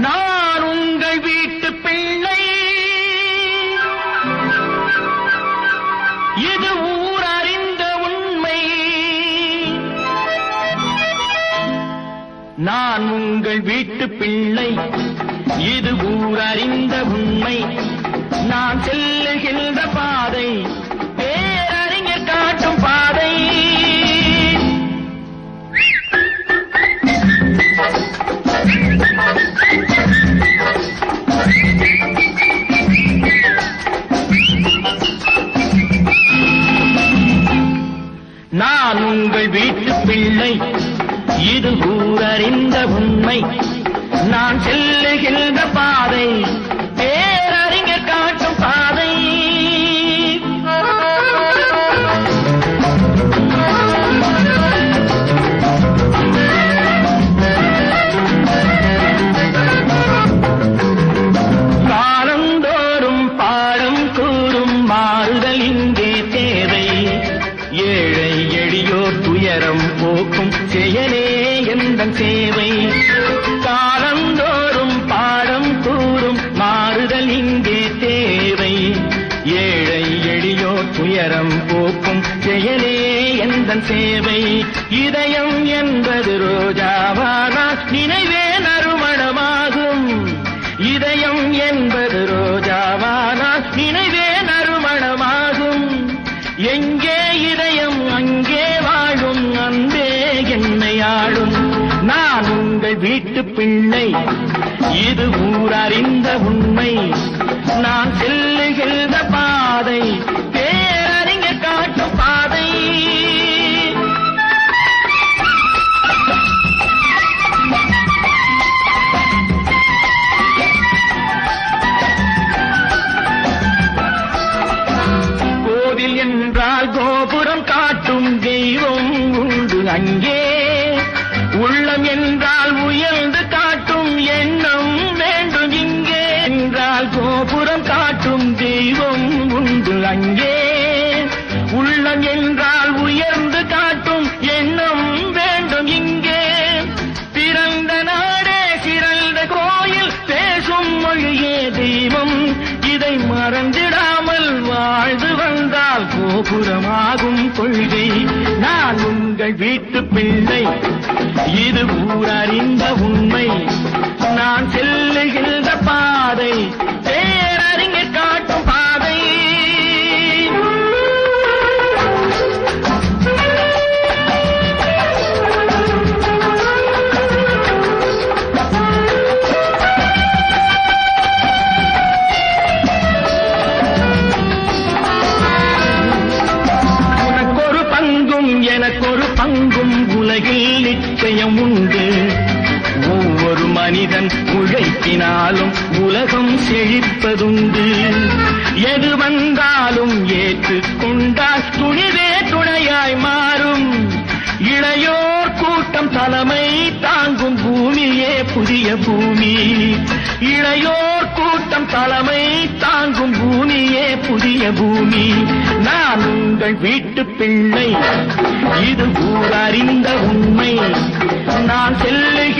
நான் உங்கள் வீட்டு பிள்ளை. இது ஊர் அறிந்த உண்மை. நான் உங்கள் வீட்டு பிள்ளை. இது ஊர் அறிந்த உண்மை. நான் செல்லுகின்ற அவள் வீட்டு பிள்ளை. இது ஊரறிந்த உண்மை. நான் செல்லுகின்ற பாதை. பேரறிஞர் காட்டும் பாதை. செயலே எந்த சேவை? காலந்தோறும் பாடம் கூறும் மாறுதல் இங்கே தேவை. ஏழை எளியோ துயரம் போக்கும் செயலே எந்த சேவை? இதயம் என்பது ரோஜா உங்கள் வீட்டு பிள்ளை. இது ஊரறிந்த உண்மை. நான் செல்லுகின்ற பாதை பேரறிஞர் காட்டும் பாதை. கோவில் என்றால் கோபுரம் காட்டும் தெய்வம் உண்டு அங்கே. உள்ள மொழியே தெய்வம் இதை மறந்திடாமல் வாழ்ந்து வந்தால் கோபுரமாகும் கொள்கை. நான் உங்கள் வீட்டு பிள்ளை. இது ஊரறிந்த உண்மை. நான் உலகில் நிச்சயம் உண்டு. ஒவ்வொரு மனிதன் உழைப்பினாலும் உலகம் செழிப்பதுண்டு. எது வந்தாலும் ஏற்றுக்கொண்ட புதிய பூமி. இளையோர் கூட்டம் தலைமை தாங்கும் பூமியே புதிய பூமி. நான் உங்கள் வீட்டு பிள்ளை. இது ஊரறிந்த உண்மை. நான் செல்லுகின்ற